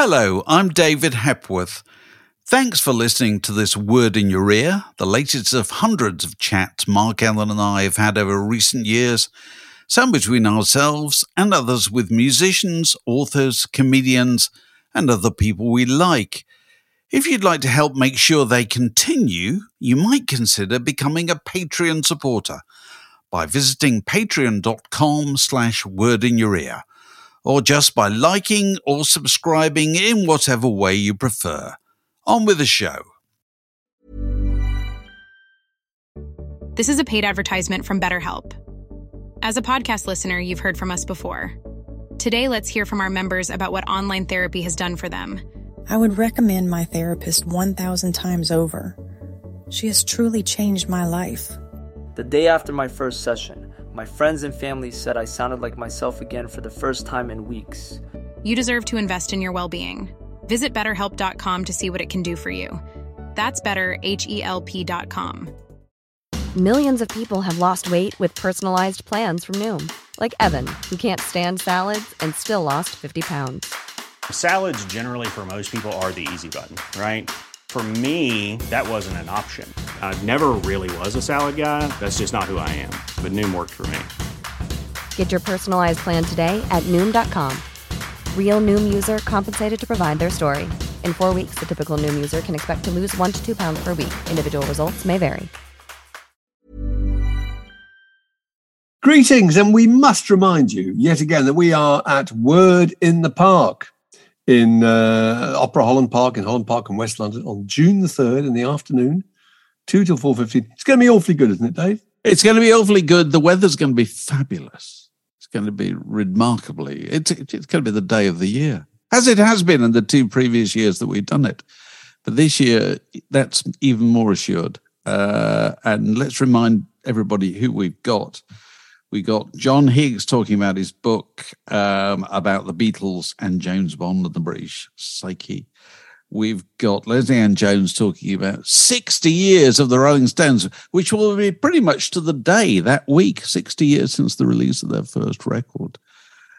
Hello, I'm David Hepworth. Thanks for listening to this Word in Your Ear, the latest of hundreds of chats Mark Ellen and I have had over recent years, some between ourselves and others with musicians, authors, comedians, and other people we like. If you'd like to help make sure they continue, you might consider becoming a Patreon supporter by visiting patreon.com slash word in your ear or just by liking or subscribing in whatever way you prefer. On with the show. This is a paid advertisement from BetterHelp. As a podcast listener, you've heard from us before. Today, let's hear from our members about what online therapy has done for them. I would recommend my therapist 1,000 times over. She has truly changed my life. The day after my first session, my friends and family said I sounded like myself again for the first time in weeks. You deserve to invest in your well being. Visit betterhelp.com to see what it can do for you. That's better, H E L P.com. Millions of people have lost weight with personalized plans from Noom, like Evan, who can't stand salads and still lost 50 pounds. Salads, generally, for most people, are the easy button, right? For me, that wasn't an option. I never really was a salad guy. That's just not who I am. But Noom worked for me. Get your personalized plan today at Noom.com. Real Noom user compensated to provide their story. In four weeks, the typical Noom user can expect to lose one to two pounds per week. Individual results may vary. Greetings, and we must remind you yet again that we are at Word in the Park in uh, Opera Holland Park in Holland Park in West London on June the 3rd in the afternoon, 2 till 4.15. It's going to be awfully good, isn't it, Dave? It's going to be awfully good. The weather's going to be fabulous. It's going to be remarkably, it's, it's going to be the day of the year, as it has been in the two previous years that we've done it. But this year, that's even more assured. Uh, and let's remind everybody who we've got. We got John Higgs talking about his book um, about the Beatles and James Bond and the British psyche. We've got Lesley-Ann Jones talking about 60 years of the Rolling Stones, which will be pretty much to the day that week, 60 years since the release of their first record.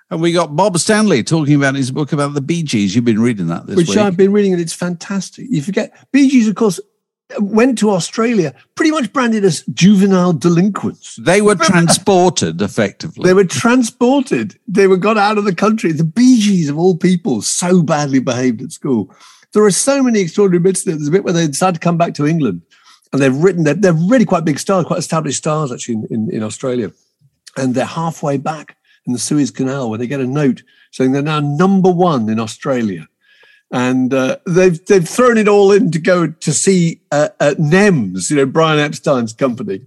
And we got Bob Stanley talking about his book about the Bee Gees. You've been reading that this Which week. I've been reading, and it's fantastic. You forget, Bee Gees, of course, went to Australia pretty much branded as juvenile delinquents. They were transported effectively. They were transported. They were got out of the country. The Bee Gees, of all people, so badly behaved at school. There are so many extraordinary bits. There's a bit where they decide to come back to England, and they've written that they're really quite big stars, quite established stars actually in, in, in Australia, and they're halfway back in the Suez Canal where they get a note saying they're now number one in Australia and uh, they've they've thrown it all in to go to see uh, uh, NEMS, you know, Brian Epstein's company,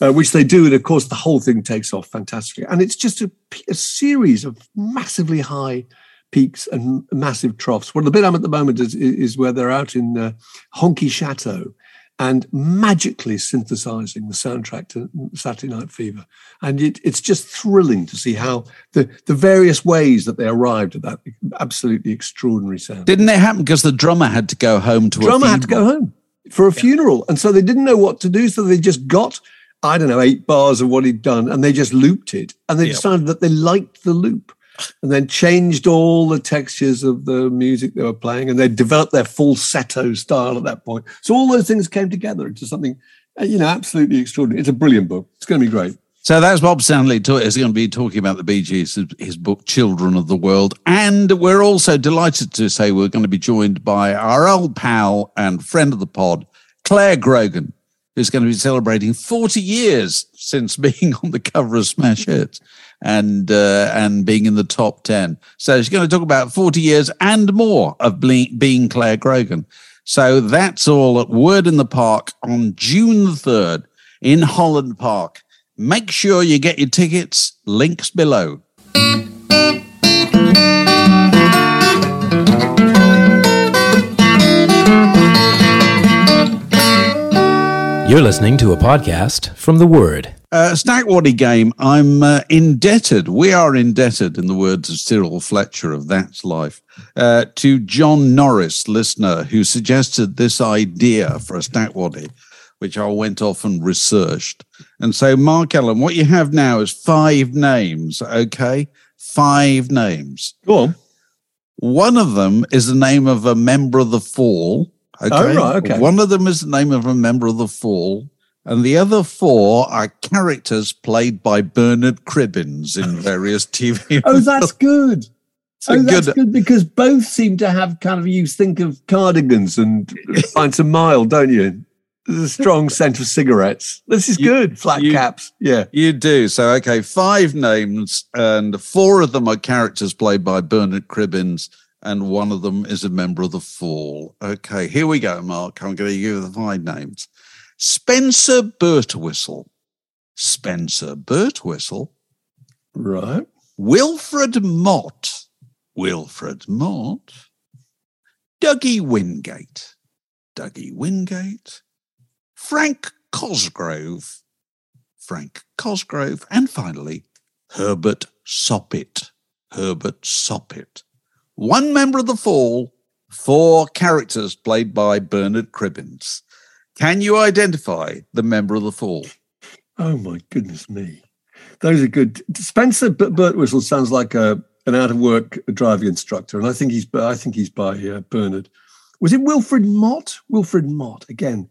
uh, which they do, and of course the whole thing takes off fantastically. And it's just a, a series of massively high peaks and massive troughs. Well, the bit I'm at the moment is is where they're out in uh, Honky Chateau, and magically synthesizing the soundtrack to Saturday Night Fever. And it, it's just thrilling to see how the, the various ways that they arrived at that absolutely extraordinary sound. Didn't it happen because the drummer had to go home to drummer had to go home for a funeral. And so they didn't know what to do. So they just got, I don't know, eight bars of what he'd done and they just looped it. And they Yep. decided that they liked the loop and then changed all the textures of the music they were playing and they developed their falsetto style at that point. So all those things came together into something, uh, you know, absolutely extraordinary. It's a brilliant book. It's going to be great. So that's Bob Stanley is going to be talking about the Bee Gees, his book Children of the World. And we're also delighted to say we're going to be joined by our old pal and friend of the pod, Clare Grogan, who's going to be celebrating 40 years since being on the cover of Smash Hits and uh, and being in the top 10. So she's going to talk about 40 years and more of being Clare Grogan. So that's all at Word in the Park on June the 3rd in Holland Park. Make sure you get your tickets. Links below. You're listening to a podcast from The Word. Uh, Stackwaddy game. I'm uh, indebted. We are indebted, in the words of Cyril Fletcher of That's Life, uh, to John Norris, listener, who suggested this idea for a Stackwaddy, which I went off and researched. And so, Mark Ellen, what you have now is five names. Okay, five names. Go on. One of them is the name of a member of the Fall. Okay. Oh, right, okay. One of them is the name of a member of the Fall. And the other four are characters played by Bernard Cribbins in various TV. Oh, that's good. a oh, that's good- good. because both seem to have kind of you think of cardigans and pints of mild, don't you? There's a strong scent of cigarettes. This is You- good. Flat you- caps. Yeah. You do. So, okay, five names, and four of them are characters played by Bernard Cribbins, and one of them is a member of the Fall. Okay, here we go, Mark. I'm going to give you the five names Spencer Birtwistle. Spencer Birtwistle. Right. Wilfred Mott. Wilfred Mott. Dougie Wingate. Dougie Wingate. Frank Cosgrove. Frank Cosgrove. And finally, Herbert Soppit. Herbert Soppit. One member of the Fall, four characters played by Bernard Cribbins. Can you identify the member of the Fall? Oh my goodness me. Those are good. Spencer Birtwistle sounds like a an out of work driving instructor, and I think he's I think he's by uh, Bernard. Was it Wilfred Mott? Wilfred Mott again,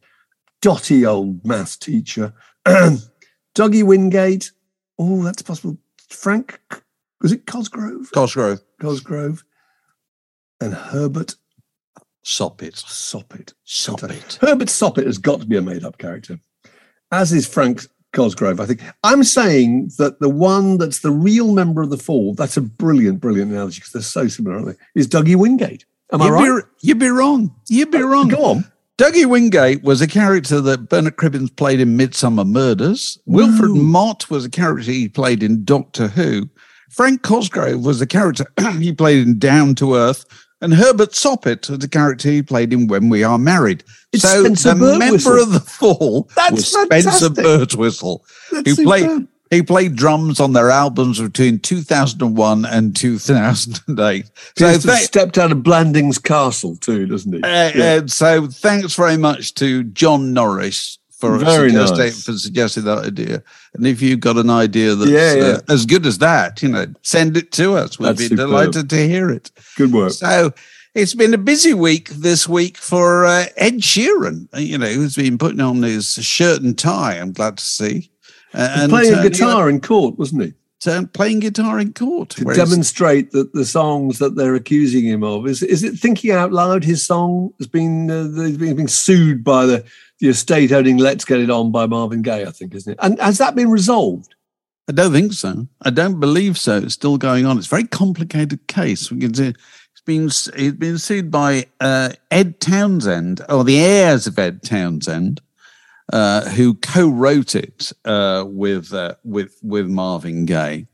dotty old maths teacher. Dougie Wingate. Oh, that's possible. Frank was it Cosgrove? Cosgrove. Cosgrove and Herbert Soppit. Soppit. Soppit. Herbert Soppit has got to be a made up character, as is Frank Cosgrove, I think. I'm saying that the one that's the real member of the Fall, that's a brilliant, brilliant analogy because they're so similar, aren't they? Is Dougie Wingate. Am I you'd right? Be, you'd be wrong. You'd be uh, wrong. Go on. Dougie Wingate was a character that Bernard Cribbins played in Midsomer Murders. Wilfred Mott was a character he played in Doctor Who. Frank Cosgrove was a character he played in Down to Earth. And Herbert Soppit was a character he played in When We Are Married. It's so Spencer the member of the Fall That's was Spencer fantastic. Birtwistle, That's who played superb. he played drums on their albums between 2001 and 2008. He So has to have thank- stepped out of Blandings Castle too, doesn't he? uh, Yeah. uh, so thanks very much to John Norris for Very suggesting, nice. for suggesting that idea. And if you've got an idea that's Yeah, yeah. Uh, as good as that, you know, send it to us. We'd That's be superb. delighted to hear it. Good work. So it's been a busy week this week for uh, Ed Sheeran, uh, you know, who's been putting on his shirt and tie. I'm glad to see. Uh, and playing turning guitar up- in court, wasn't he? turn- playing guitar in court. To demonstrate that the songs that they're accusing him of is is it thinking out loud? His song has been uh, he's been, sued by the the estate owning "Let's Get It On" by Marvin Gaye, I think, isn't it? And has that been resolved? I don't think so. I don't believe so. It's still going on. It's a very complicated case. We can see it's been it's been sued by uh, Ed Townsend or the heirs of Ed Townsend, uh, who co-wrote it uh, with uh, with with Marvin Gaye.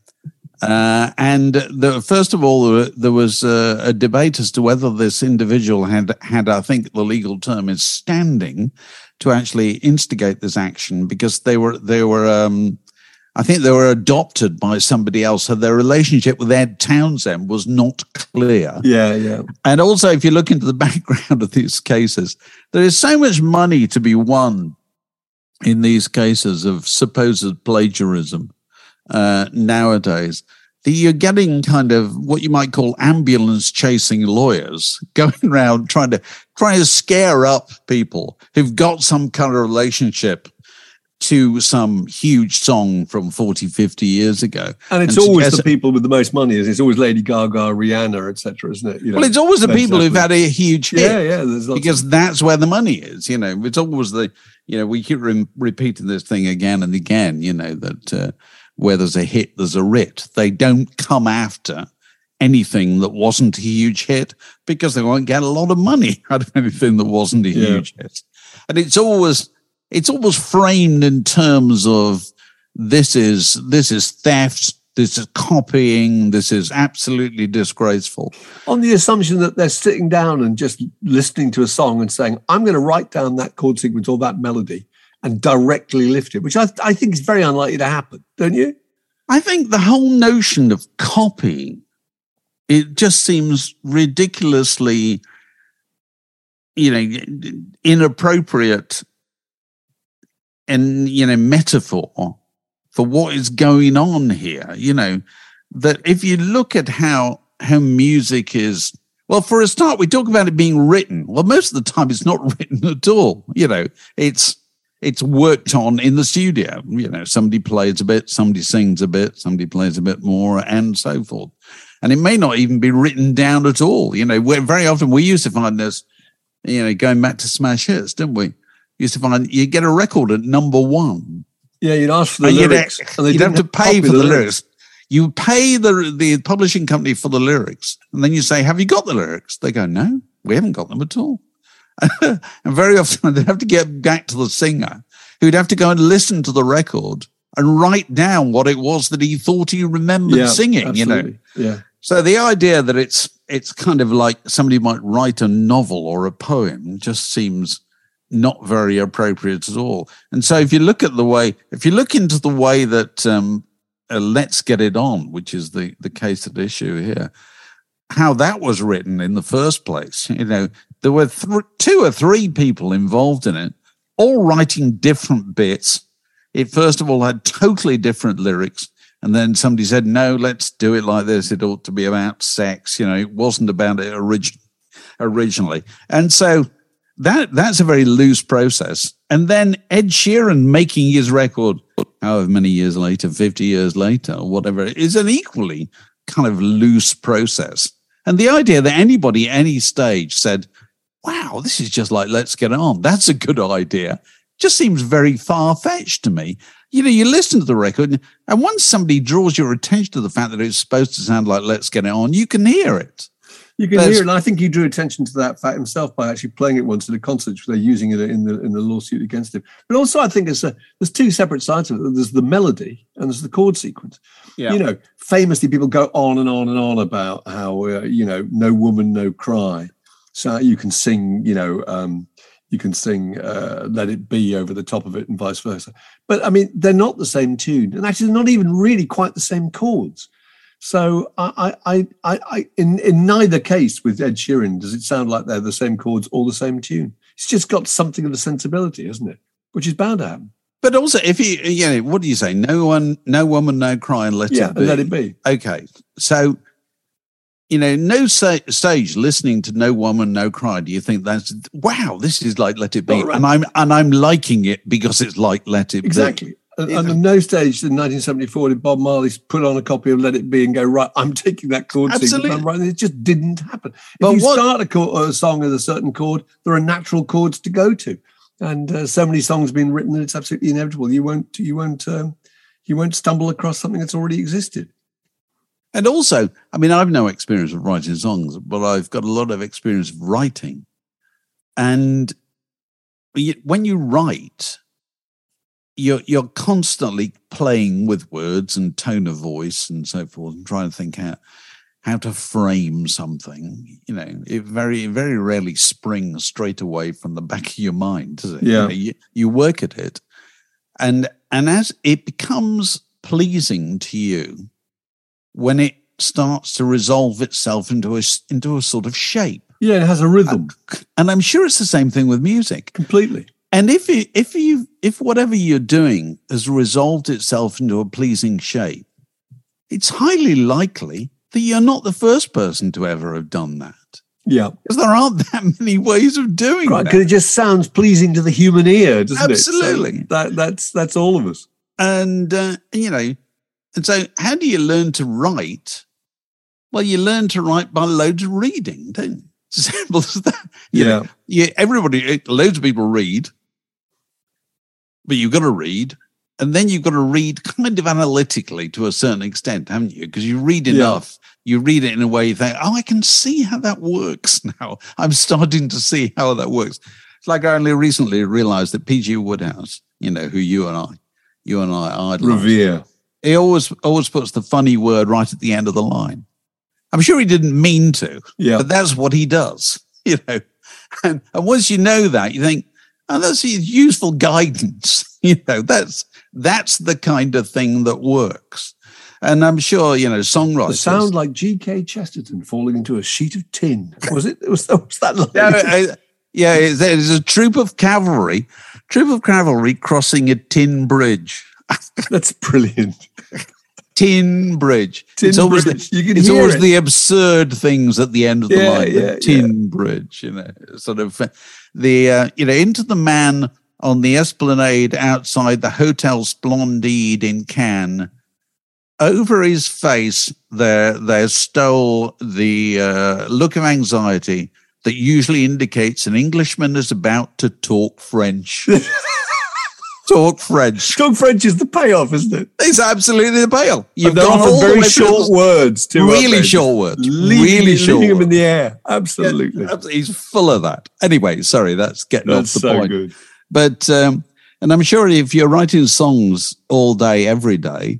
Uh, and the, first of all, there, was uh, a debate as to whether this individual had had, I think, the legal term is standing to actually instigate this action because they were they were um, I think they were adopted by somebody else, so their relationship with Ed Townsend was not clear. Yeah, yeah. And also, if you look into the background of these cases, there is so much money to be won in these cases of supposed plagiarism uh, nowadays that you're getting kind of what you might call ambulance chasing lawyers going around trying to trying to scare up people who've got some kind of relationship to some huge song from 40 50 years ago And it's And always the people with the most money. It's always Lady Gaga, Rihanna, etc., isn't it? You know? well it's always the people who've had a huge hit Yeah, yeah. Because that's where the money is. You know, it's always the you know we keep re- repeating this thing again and again. You know that uh, where there's a hit, there's a writ. They don't come after anything that wasn't a huge hit because they won't get a lot of money out of anything that wasn't a Yeah. huge hit. And it's always it's always framed in terms of this is this is theft. This is copying. This is absolutely disgraceful. on the assumption that they're sitting down and just listening to a song and saying, I'm going to write down that chord sequence or that melody and directly lift it, which I, I think is very unlikely to happen, don't you? I think the whole notion of copying, it just seems ridiculously, you know, inappropriate and, you know, metaphor for what is going on here. You know, that if you look at how, how music is Well, for a start, we talk about it being written. Well, most of the time, it's not written at all. You know, it's it's worked on in the studio. You know, somebody plays a bit, somebody sings a bit, somebody plays a bit more, and so forth. And it may not even be written down at all. You know, very often we used to find this, you know, going back to smash hits, didn't we? Used to find you get a record at number one. Yeah, you'd ask for the and lyrics. You'd, and you'd have to pay for the lyrics. You pay the the publishing company for the lyrics, and then you say, "Have you got the lyrics?" They go, "No, we haven't got them at all." and very often they'd have to get back to the singer, who'd have to go and listen to the record and write down what it was that he thought he remembered Yeah, singing. You know. Yeah. so the idea that it's it's kind of like somebody might write a novel or a poem just seems not very appropriate at all. And so if you look at the way, if you look into the way that um, uh, "Let's Get It On," which is the the case at issue here, how that was written in the first place, you know, there were th- two or three people involved in it, all writing different bits. It first of all had totally different lyrics. And then somebody said, no, let's do it like this. It ought to be about sex. You know, it wasn't about it origin- originally. And so that that's a very loose process. And then Ed Sheeran making his record, however many years later, 50 years later, or whatever, is an equally kind of loose process. And the idea that anybody, any stage said, wow, this is just like, let's get on. That's a good idea. Just seems very far fetched to me. You know, you listen to the record, and once somebody draws your attention to the fact that it's supposed to sound like let's get it on, you can hear it. You can There's- hear it, and I think he drew attention to that fact himself by actually playing it once at a concert, which they're using it in the in the lawsuit against him. But also, I think it's a, there's two separate sides of it. There's the melody and there's the chord sequence. Yeah. You know, famously, people go on and on and on about how uh, you know, no woman, no cry. So you can sing, you know, um, you can sing uh, "Let It Be" over the top of it, and vice versa. But I mean, they're not the same tune, and actually, not even really quite the same chords. So I, I, I, I, in in neither case with Ed Sheeran does it sound like they're the same chords or the same tune. It's just got something of a sensibility, isn't it? Which is bound to happen. But also, if you, you know, what do you say? No one, no woman, no cry, and let yeah, it be. and let it be. Okay. So, you know, no stage listening to No Woman, No Cry. Do you think that's wow? This is like Let It Be, right. and I'm and I'm liking it because it's like Let It Be. Exactly. And, and no stage in 1974 did Bob Marley put on a copy of Let It Be and go, right, I'm taking that chord. Absolutely. It. It just didn't happen. If But you what- start a, chord, a song with a certain chord, there are natural chords to go to. And uh, so many songs have been written that it's absolutely inevitable. You won't, you won't, um, you won't stumble across something that's already existed. And also, I mean, I've no experience of writing songs, but I've got a lot of experience of writing. And when you write, you're you're constantly playing with words and tone of voice and so forth, and trying to think out how to frame something. You know, it very very rarely springs straight away from the back of your mind, does it? You Yeah. know, you, you work at it, and and as it becomes pleasing to you, when it starts to resolve itself into a into a sort of shape. Yeah, it has a rhythm And I'm sure it's the same thing with music. completely. And if you, if you if whatever you're doing has resolved itself into a pleasing shape, it's highly likely that you're not the first person to ever have done that. Yeah. Because there aren't that many ways of doing it. Right, that. because it just sounds pleasing to the human ear, doesn't it? So Absolutely. that that's that's all of us. and uh, you know and so how do you learn to write? Well you learn to write by loads of reading don't you? It's as simple as that. You know, yeah. everybody eh, loads of people read but you've got to read and then you've got to read kind of analytically to a certain extent haven't you? Because you read Yeah. enough you read it in a way you think oh i can see how that works now. I'm starting to see how that works. It's like i only recently realized that pg Wodehouse you know who you and i you and i idolize Revere. He always always puts the funny word right at the end of the line. I'm sure he didn't mean to, Yeah. but that's what he does, you know. And, and once you know that, you think, oh, that's useful guidance. You know, that's that's the kind of thing that works. And I'm sure, you know, songwriters. sound like G.K. Chesterton falling into a sheet of tin. Was it? Was, was that like? yeah, uh, yeah, it's, it's a troop of cavalry, troop of cavalry crossing a tin bridge. That's brilliant. Tin Bridge. Tin it's always, Bridge. The, it's always it. the absurd things at the end of the Yeah, line. the yeah, Tin Bridge, you know, sort of the uh, you know into the man on the esplanade outside the Hotel Splendide in Cannes. Over his face, there there stole the uh, look of anxiety that usually indicates an Englishman is about to talk French. talk French. Talk French is the payoff, isn't it? It's absolutely the bail. You've gone all very short words, too. Really short words. Leaving, really short. leaving them in the air. Absolutely. Yeah, he's full of that. Anyway, sorry, that's getting That's off the so point. good. But um, and I'm sure if you're writing songs all day, every day,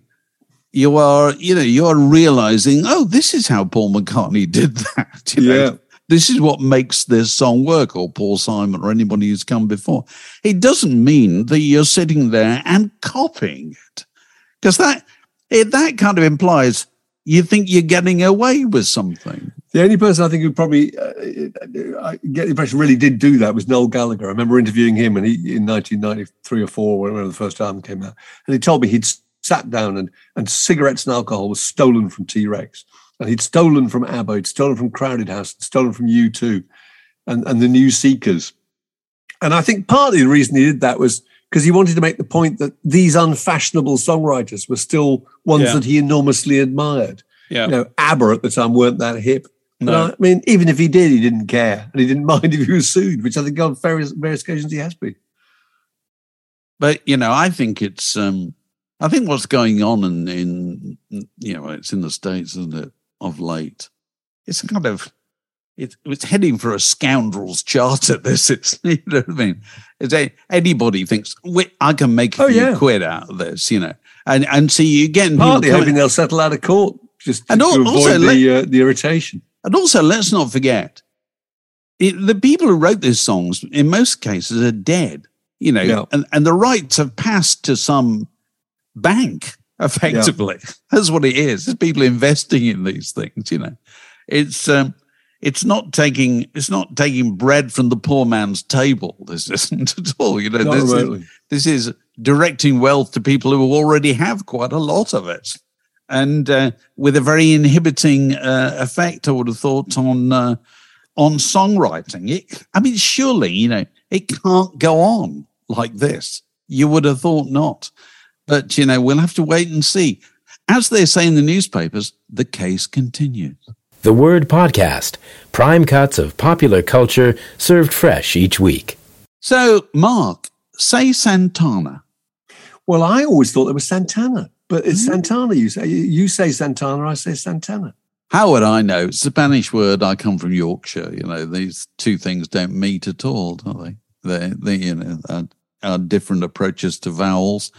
you are, you know, you are realizing, oh, this is how Paul McCartney did that. You know? Yeah. This is what makes this song work, or Paul Simon, or anybody who's come before. It doesn't mean that you're sitting there and copying it, because that it, that kind of implies you think you're getting away with something. The only person I think who probably uh, I get the impression really did do that was Noel Gallagher. I remember interviewing him and he in 1993 or four, whenever the first album came out, and he told me he'd sat down and and cigarettes and alcohol was stolen from T Rex, and he'd stolen from ABBA, he'd stolen from Crowded House, stolen from U2, and and the New Seekers, and I think partly the reason he did that was because he wanted to make the point that these unfashionable songwriters were still ones Yeah. that he enormously admired Yeah. you know, ABBA at the time weren't that hip. No. I mean, even if he did, he didn't care, and he didn't mind if he was sued, which I think on various various occasions he has been. but you know, I think it's um I think what's going on in in you know, it's in the States, isn't it, of late. It's kind of it's it's heading for a scoundrels charter. This is you know what I mean. It's a, anybody thinks "Wait, I can make a Oh, few yeah. quid out of this, you know, and and see you getting Partly hoping they'll settle out of court just to, And al- to avoid also the uh, the irritation. and also let's not forget it, the people who wrote these songs in most cases are dead, you know, Yeah. and and the rights have passed to some bank effectively. That's what it is. It's people investing in these things, you know. It's um it's not taking it's not taking bread from the poor man's table. This isn't at all. You know, this is, this is directing wealth to people who already have quite a lot of it, and uh, with a very inhibiting uh, effect. I would have thought on uh, on songwriting. It, I mean, surely you know it can't go on like this. You would have thought not, but you know we'll have to wait and see. As they say in the newspapers, the case continues. The Word Podcast, prime cuts of popular culture served fresh each week. So, Mark, say Santana. Well, I always thought it was Santana, but it's Mm. Santana. You say you say Santana, I say Santana. How would I know? It's a Spanish word. I come from Yorkshire. You know, these two things don't meet at all, do they? They, they you know, are, are different approaches to vowels.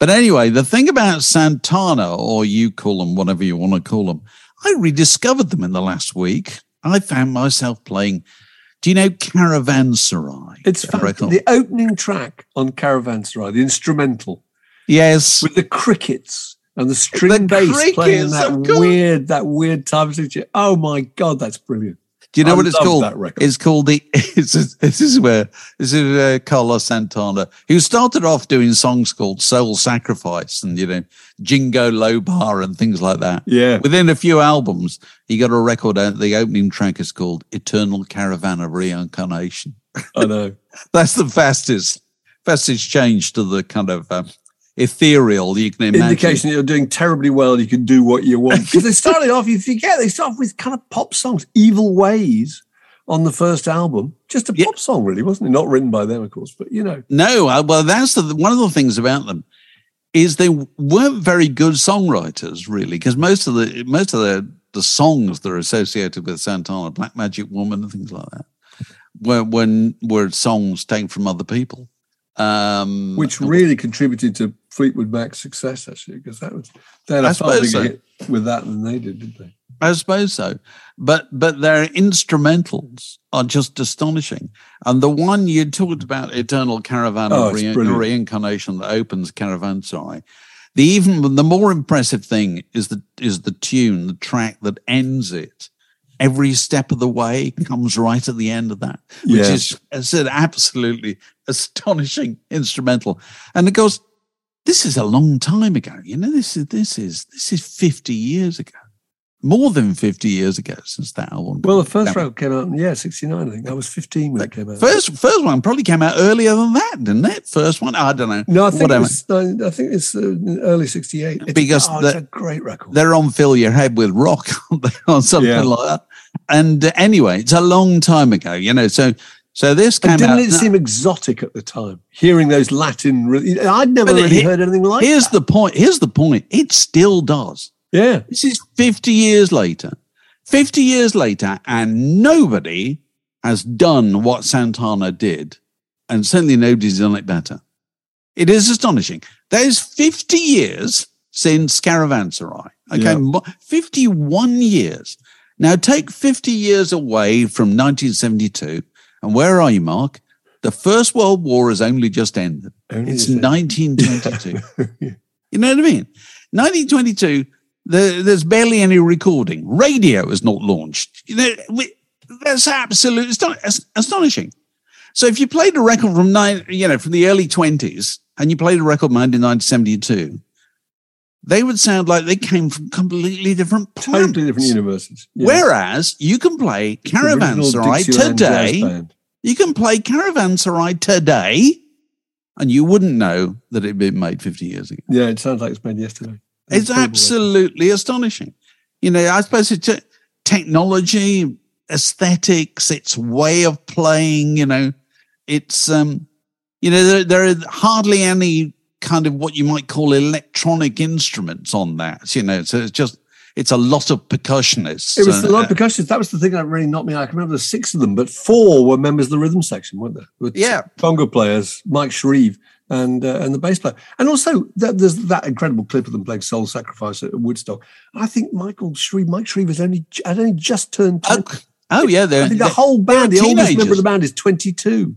But anyway, the thing about Santana, or you call them whatever you want to call them, I rediscovered them in the last week. I found myself playing. Do you know Caravanserai? It's That fun. record? the opening track on Caravanserai, the instrumental yes. with the crickets and the string The bass playing that weird, that weird time signature. Oh my god, that's brilliant! Do you know I what it's called? It's called the. It's, this is where this is uh, Carlos Santana, who started off doing songs called "Soul Sacrifice" and you know "Jingo Lobar" and things like that. Yeah, Within a few albums, he got a record out. The opening track is called "Eternal Caravan of Reincarnation." I know. That's the fastest, fastest change to the kind of um, ethereal you can imagine. Indication that you're doing terribly well. You can do what you want because they started off. if You forget they start off with kind of pop songs. "Evil Ways" on the first album, just a Yeah. pop song, really, wasn't it? Not written by them, of course, but you know, No, uh, well, that's the, one of the things about them is they weren't very good songwriters, really, because most of the most of the the songs that are associated with Santana, Black Magic Woman, and things like that, were when were songs taken from other people. Um, which really contributed to Fleetwood Mac's success, actually, because that was they had a far bigger so. hit with that than they did, didn't they? I suppose so, but but their instrumentals are just astonishing. And the one you talked about, "Eternal Caravan Oh, of Re- Reincarnation," that opens Caravanserai. The even the more impressive thing is the is the tune, the track that ends it. Every step of the way comes right at the end of that, which Yeah. is an absolutely astonishing instrumental. And of course, this is a long time ago. You know, this is this is this is 50 years ago. More than 50 years ago since that album. Well, the first record came out, in, yeah, 69, I think. I was 15 when it came out. First, first one probably came out earlier than that, didn't it? First one, I don't know. no, I think it's, no, I think it's uh, early 68. It's, Because oh, it's a great record. They're on "Fill Your Head with Rock" aren't they? or something Yeah. like that. And uh, anyway, it's a long time ago, you know. So, so this came And didn't out. it seem exotic at the time? Hearing those Latin, I'd never really he- heard anything like here's that. the point. Here's the point. It still does. yeah, This is 50 years later. 50 years later, and nobody has done what Santana did, and certainly nobody's done it better. It is astonishing. There's 50 years since Caravanserai. Okay, Yeah. 51 years. Now take 50 years away from 1972, and where are you, Mark? The First World War has only just ended. Only it's just ended. 1922. You know what I mean? 1922, the, there's barely any recording. Radio is not launched. You know, we, that's absolutely aston- astonishing. So if you played a record from nine, you know, from the early 20s, and you played a record made in 1972, they would sound like they came from completely different planets. totally different universes. Yeah. Whereas you can play Caravanserai today. You can play Caravanserai today, and you wouldn't know that it'd been made 50 years ago. Yeah, it sounds like it's made yesterday. It's record. absolutely astonishing. You know, I suppose it's uh, technology, aesthetics, its way of playing, you know, it's, um, you know, there, there are hardly any kind of what you might call electronic instruments on that, you know, so it's just, it's a lot of percussionists. It was uh, a lot of percussionists. That was the thing that really knocked me out. I can remember there's six of them, but four were members of the rhythm section, weren't there? With Yeah. conga players, Mike Shrieve, and uh, and the bass player. And also, that, there's that incredible clip of them playing Soul Sacrifice at Woodstock. I think Michael Shrieve, Mike Shrieve, has only had only just turned. 20. Oh, oh yeah, they're, I think the whole band, the oldest member of the band, is 22.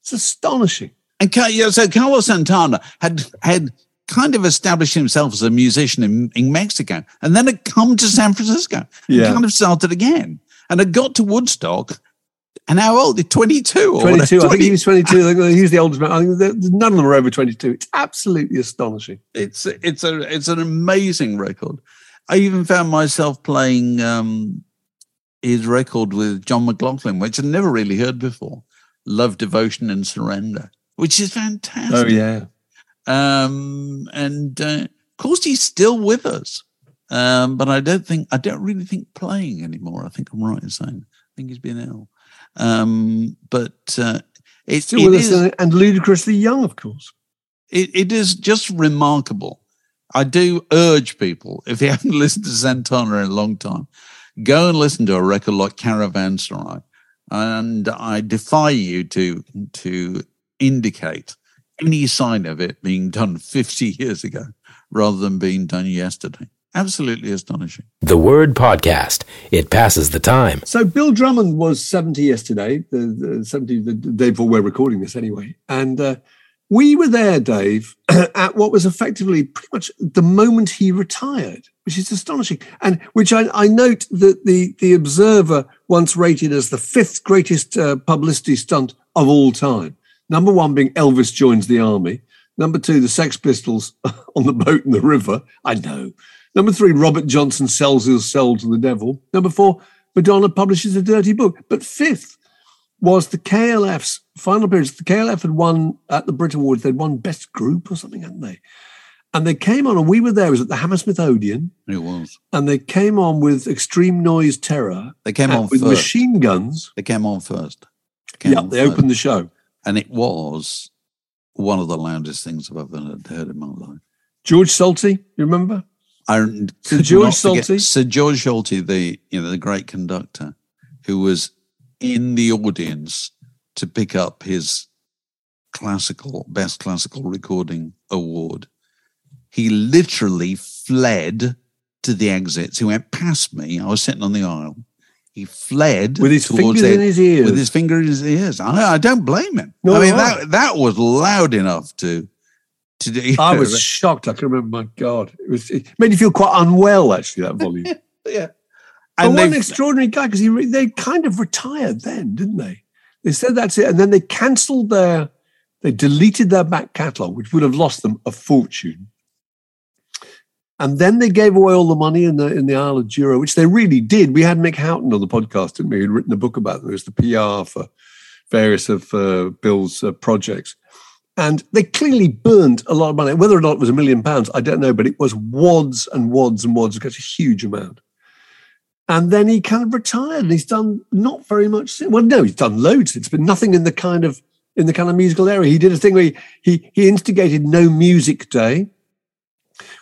It's astonishing. And so Carlos Santana had had kind of established himself as a musician in, in Mexico, and then had come to San Francisco and Yeah. kind of started again, and had got to Woodstock. And how old? Twenty two or 22. I think 20 he was 22. He's the oldest man. I think none of them are over 22. It's absolutely astonishing. It's it's a it's an amazing record. I even found myself playing um, his record with John McLaughlin, which I'd never really heard before. Love, devotion, and surrender, which is fantastic. Oh, yeah. Um, and uh, of course, he's still with us. Um, but I don't think I don't really think playing anymore. I think I'm right in saying I think he's been ill. Um, but uh, it, Still it with us is- and, and ludicrously young, of course. it, it is just remarkable. I do urge people, if you haven't listened to Santana in a long time, go and listen to a record like Caravanserai. And I defy you to to indicate any sign of it being done 50 years ago rather than being done yesterday. Absolutely astonishing. The Word Podcast. It passes the time. So Bill Drummond was 70 yesterday, the, the 70, the day before we're recording this anyway. And uh, we were there, Dave, at what was effectively pretty much the moment he retired, which is astonishing. And which I, I note that the, the Observer once rated as the fifth greatest uh, publicity stunt of all time. Number one being Elvis joins the army. Number two, the Sex Pistols on the boat in the river. I know. Number three, Robert Johnson sells his soul to the devil. Number four, Madonna publishes a dirty book. But fifth was the KLF's final appearance. The KLF had won at the Brit Awards, they'd won Best Group or something, hadn't they? And they came on, and we were there, it was at the Hammersmith Odeon, It was. and they came on with Extreme Noise Terror They came on with first. machine guns. They came on first. Came Yeah, on they first. opened the show. And it was one of the loudest things I've ever heard in my life. George Solti, you remember? I Sir George Solti. forget Sir George Solti, the you know the great conductor, who was in the audience to pick up his classical best classical recording award. He literally fled to the exits. He went past me. I was sitting on the aisle. He fled With his fingers in his ears. With his finger in his ears. I, I don't blame him. No, I mean that that was loud enough to to do. I was shocked. I can remember, my God. It, was, it made you feel quite unwell, actually, that volume. yeah. And And what an extraordinary guy because he re- they kind of retired then, didn't they? They said that's it, and then they cancelled their They deleted their back catalogue, which would have lost them a fortune. And then they gave away all the money in the in the Isle of Jura, which they really did. We had Mick Houghton on the podcast, didn't we? He'd written a book about them. It was the PR for various of uh, Bill's uh, projects. And they clearly burned a lot of money. Whether or not it was a million pounds, I don't know, but it was wads and wads and wads. It a huge amount. And then he kind of retired and he's done not very much. Well, no, he's done loads. It's been nothing in the kind of in the kind of musical area. He did a thing where he, he, he instigated No Music Day.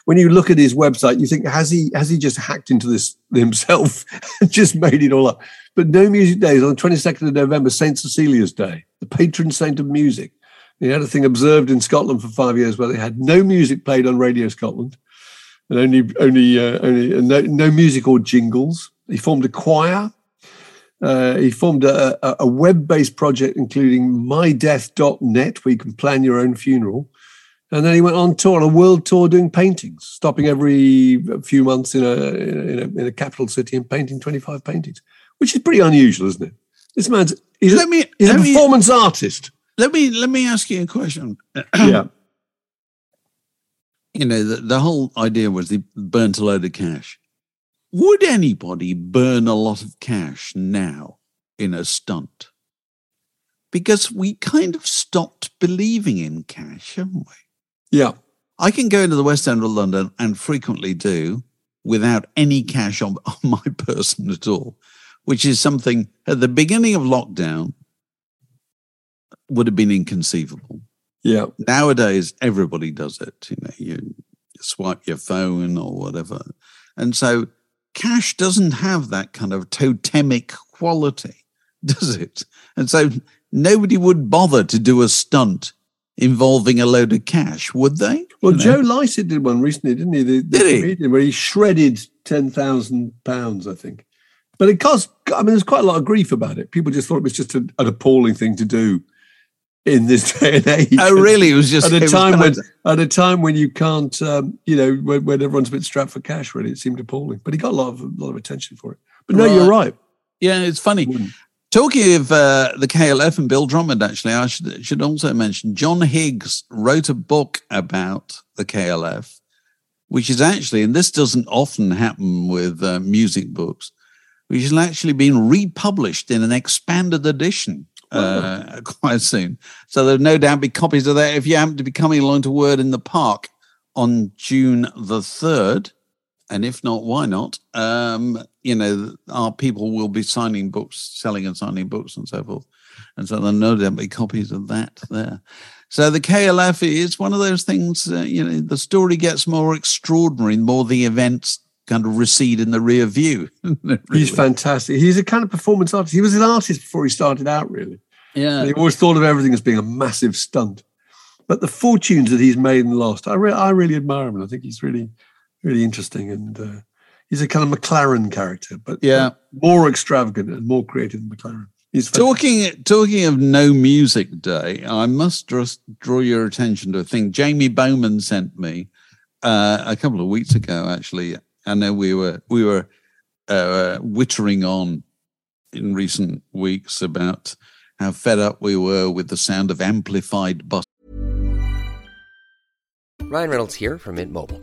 When you look at his website, you think, has he has he just hacked into this himself and just made it all up? But No Music Day is on the 22nd of November, St. Cecilia's Day, the patron saint of music. He had a thing observed in Scotland for five years where they had no music played on Radio Scotland and only only uh, only uh, no, no music or jingles. He formed a choir. Uh, he formed a, a, a web-based project including mydeath.net where you can plan your own funeral. And then he went on tour, on a world tour doing paintings, stopping every few months in a, in a, in a capital city and painting 25 paintings, which is pretty unusual, isn't it? This man's he's, let me, he's let a performance me, artist. Let me let me ask you a question. yeah. You know, the, the whole idea was he burnt a load of cash. Would anybody burn a lot of cash now in a stunt? Because we kind of stopped believing in cash, haven't we? Yeah. I can go into the West End of London and frequently do without any cash on, on my person at all, which is something at the beginning of lockdown would have been inconceivable. Yeah. Nowadays, everybody does it. You know, you swipe your phone or whatever. And so cash doesn't have that kind of totemic quality, does it? And so nobody would bother to do a stunt involving a load of cash, would they? Well, you know? Joe Lycett did one recently, didn't he? The, the did he? Where he shredded ten thousand pounds, I think. But it caused. I mean, there's quite a lot of grief about it. People just thought it was just a, an appalling thing to do in this day and age. Oh, really? It was just at a time when at a time when you can't, um, you know, when, when, everyone's a bit strapped for cash. Really, it seemed appalling. But he got a lot of a lot of attention for it. But no, right. you're right. Yeah, it's funny. Talking of uh, the KLF and Bill Drummond, actually, I should should also mention John Higgs wrote a book about the KLF, which is actually, and this doesn't often happen with uh, music books, which has actually been republished in an expanded edition uh, quite soon. So there'll no doubt be copies of that if you happen to be coming along to Word in the Park on June the 3rd. And if not, why not? Um, you know, our people will be signing books, selling and signing books and so forth. And so there'll no doubt be copies of that there. So the KLF is one of those things, uh, you know, the story gets more extraordinary the more the events kind of recede in the rear view. really. He's fantastic. He's a kind of performance artist. He was an artist before he started out, really. Yeah. And he always thought of everything as being a massive stunt. But the fortunes that he's made and lost, I, re- I really admire him. And I think he's really, really interesting. And uh, he's a kind of McLaren character, but yeah, more extravagant and more creative than McLaren. He's talking talking of no music day. I must just draw your attention to a thing Jamie Bowman sent me uh, a couple of weeks ago. Actually, I know we were we were uh, wittering on in recent weeks about how fed up we were with the sound of amplified bus. Ryan Reynolds here from Mint Mobile.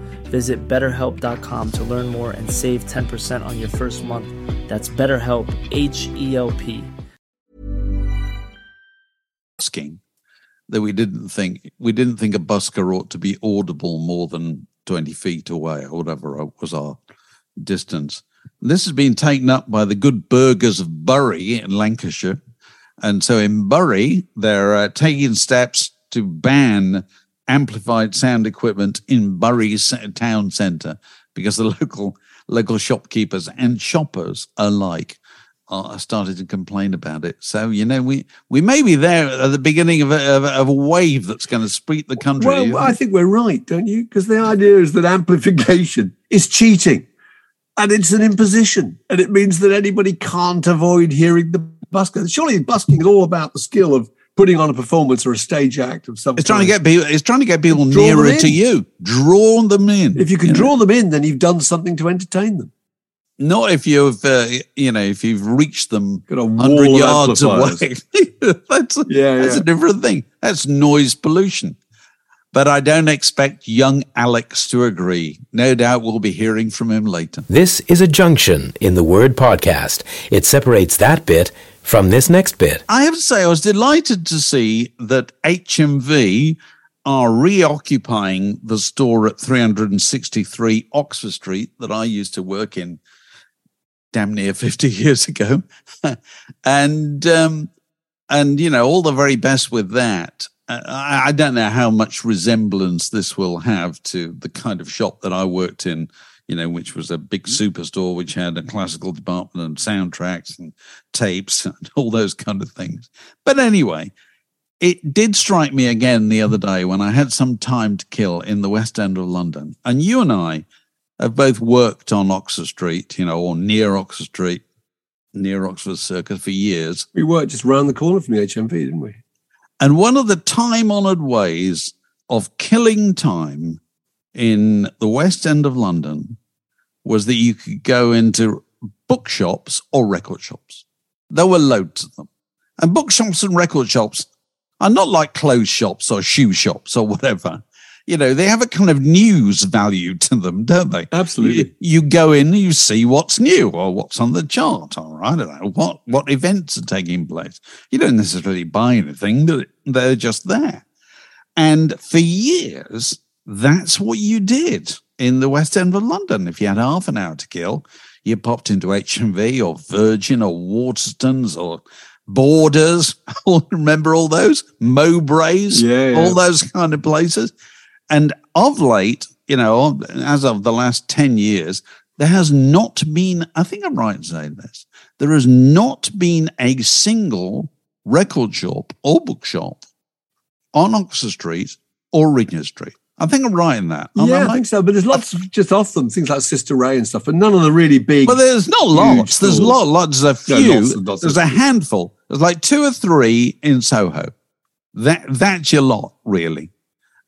Visit betterhelp.com to learn more and save 10% on your first month. That's BetterHelp, H E L P. Asking that we didn't think we didn't think a busker ought to be audible more than 20 feet away or whatever was our distance. This has been taken up by the good burghers of Bury in Lancashire. And so in Bury, they're uh, taking steps to ban amplified sound equipment in Bury town centre because the local local shopkeepers and shoppers alike are started to complain about it. So you know we we may be there at the beginning of a, of a, of a wave that's going to spread the country. Well, I think we're right, don't you? Because the idea is that amplification is cheating, and it's an imposition, and it means that anybody can't avoid hearing the busker. Surely busking is all about the skill of putting on a performance or a stage act of some. It's trying to get people. It's trying to get people nearer to you. Draw them in. If you can you draw know? them in, then you've done something to entertain them. Not if you've, uh, you know, if you've reached them hundred yards away. that's yeah, that's yeah. a different thing. That's noise pollution. But I don't expect young Alex to agree. No doubt we'll be hearing from him later. This is a junction in the word podcast. It separates that bit from this next bit. I have to say, I was delighted to see that HMV are reoccupying the store at 363 Oxford Street that I used to work in damn near 50 years ago. and, um, and, you know, all the very best with that. Uh, I, I don't know how much resemblance this will have to the kind of shop that I worked in you know, which was a big mm-hmm. superstore which had a classical department and soundtracks and tapes and all those kind of things. But anyway, it did strike me again the other day when I had some time to kill in the West End of London. And you and I have both worked on Oxford Street, you know, or near Oxford Street, near Oxford Circus for years. We worked just round the corner from the HMV, didn't we? And one of the time honored ways of killing time in the West End of London was that you could go into bookshops or record shops. There were loads of them. And bookshops and record shops are not like clothes shops or shoe shops or whatever. You know, they have a kind of news value to them, don't they? Absolutely. You, you go in, you see what's new or what's on the chart, or I don't know what what events are taking place. You don't necessarily buy anything; they're just there. And for years, that's what you did in the West End of London. If you had half an hour to kill, you popped into HMV or Virgin or Waterstones or Borders. Remember all those? Mowbrays, yeah, yeah. all those kind of places. And of late, you know, as of the last 10 years, there has not been, I think I'm right in saying this, there has not been a single record shop or bookshop on Oxford Street or Regent Street. I think I'm right in that. yeah, I, think so. But there's lots of just off them, things like Sister Ray and stuff, but none of the really big. But there's not lots. There's a lot, lots. There's a few. lots lots there's a handful. There's like two or three in Soho. That that's your lot, really.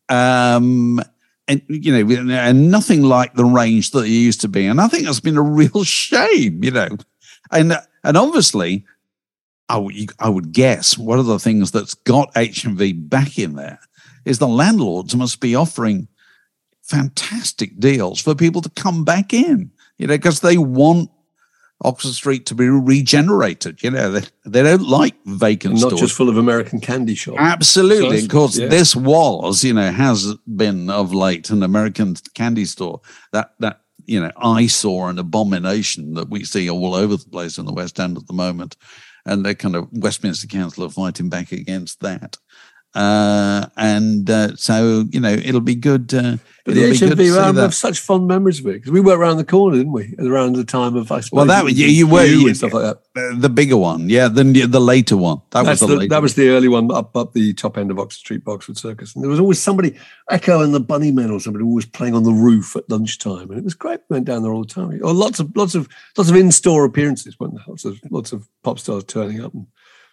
Um, and you know, and nothing like the range that it used to be. And I think that's been a real shame, you know. And and obviously, I would, I would guess one of the things that's got HMV back in there is the landlords must be offering fantastic deals for people to come back in, you know, because they want Oxford Street to be regenerated. You know, they, they don't like vacant Not stores. just full of American candy shops. Absolutely. So of course, yeah. this was, you know, has been of late an American candy store. That, that, you know, eyesore and abomination that we see all over the place in the West End at the moment. And the kind of Westminster Council are fighting back against that. Uh, and uh, so you know it'll be good. Uh, but the HMV, I have such fond memories of it because we were around the corner, didn't we? Around the time of I suppose. Well, that was you, you were you, and stuff like that. The bigger one, yeah. The the later one. That That's was the, the that was the early one up up the top end of Oxford Street, Oxford Circus, and there was always somebody, Echo and the Bunnymen or somebody, always playing on the roof at lunchtime, and it was great. We went down there all the time. Or lots of lots of lots of in store appearances. Lots of lots of pop stars turning up and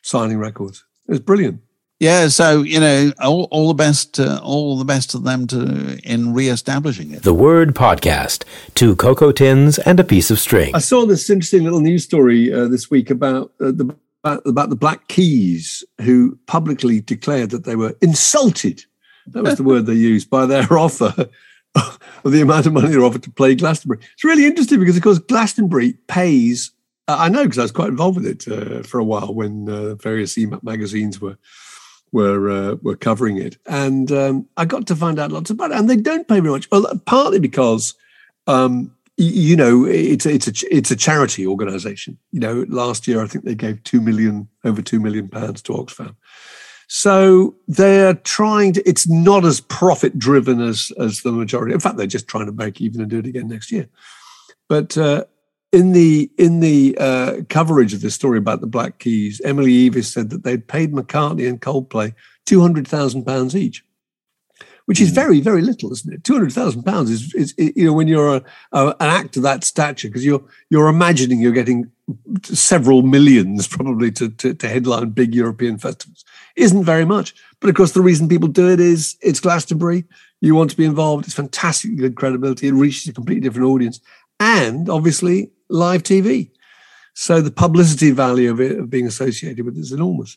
signing records. It was brilliant. Yeah, so you know, all, all the best, uh, all the best to them to in re-establishing it. The Word Podcast: Two cocoa tins and a piece of string. I saw this interesting little news story uh, this week about uh, the about, about the Black Keys, who publicly declared that they were insulted. That was the word they used by their offer of the amount of money they're offered to play Glastonbury. It's really interesting because, of course, Glastonbury pays. Uh, I know because I was quite involved with it uh, for a while when uh, various EMAP magazines were were uh, were covering it, and um, I got to find out lots about it. And they don't pay very much, well, partly because um, you know it's it's a it's a charity organisation. You know, last year I think they gave two million over two million pounds to Oxfam. So they're trying to. It's not as profit driven as as the majority. In fact, they're just trying to break even and do it again next year. But uh, in the in the uh, coverage of this story about the Black Keys, Emily Eavis said that they'd paid McCartney and Coldplay two hundred thousand pounds each, which is very very little, isn't it? Two hundred thousand pounds is, is you know when you're a, a, an actor that stature because you're you're imagining you're getting several millions probably to, to to headline big European festivals isn't very much. But of course, the reason people do it is it's Glastonbury. You want to be involved. It's fantastic good credibility. It reaches a completely different audience, and obviously live TV. So the publicity value of it of being associated with it is enormous.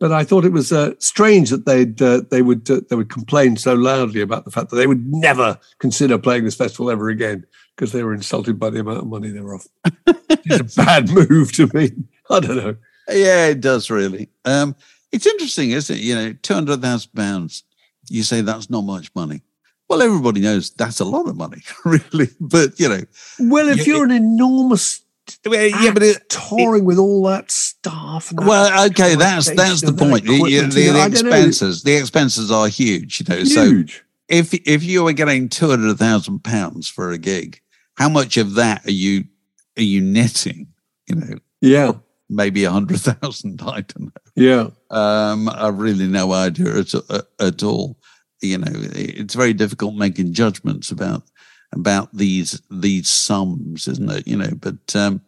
But I thought it was uh, strange that they'd uh, they would uh, they would complain so loudly about the fact that they would never consider playing this festival ever again because they were insulted by the amount of money they were off. it's a bad move to me. I don't know. Yeah, it does really. Um, it's interesting, isn't it? You know, two hundred thousand pounds. You say that's not much money. Well, everybody knows that's a lot of money, really. But you know, well, if you, you're an enormous yeah, but it, touring it, with all that stuff. well, okay, that's that's the point. The, the, the expenses, the expenses are huge. You know, huge. so if if you were getting two hundred thousand pounds for a gig, how much of that are you are you netting? You know, yeah, maybe a hundred thousand. I don't know. Yeah, um, I've really no idea at, at all you know it's very difficult making judgments about about these these sums isn't it? You know but um